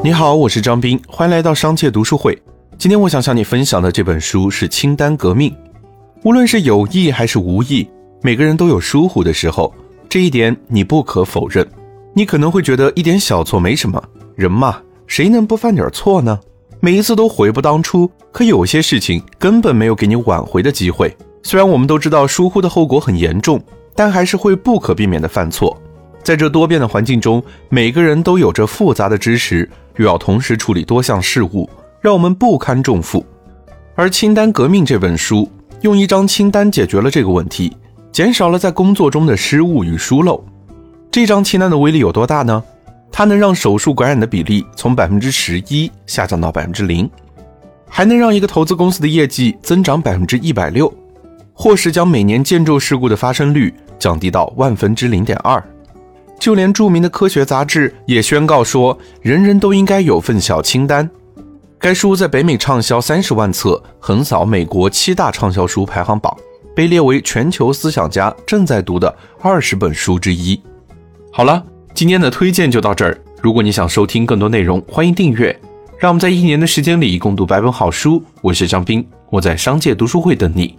你好，我是张斌，欢迎来到商界读书会。今天我想向你分享的这本书是《清单革命》。无论是有意还是无意，每个人都有疏忽的时候，这一点你不可否认。你可能会觉得一点小错没什么，人嘛，谁能不犯点错呢？每一次都悔不当初，可有些事情根本没有给你挽回的机会。虽然我们都知道疏忽的后果很严重，但还是会不可避免的犯错。在这多变的环境中，每个人都有着复杂的知识，又要同时处理多项事务，让我们不堪重负。而《清单革命》这本书用一张清单解决了这个问题，减少了在工作中的失误与疏漏。这张清单的威力有多大呢？它能让手术感染的比例从百分之十一下降到百分之零，还能让一个投资公司的业绩增长百分之一百六，或是将每年建筑事故的发生率降低到万分之零点二。就连著名的科学杂志也宣告说，人人都应该有份小清单。该书在北美畅销三十万册，横扫美国七大畅销书排行榜，被列为全球思想家正在读的二十本书之一。好了，今天的推荐就到这儿。如果你想收听更多内容，欢迎订阅。让我们在一年的时间里共读百本好书。我是张斌，我在商界读书会等你。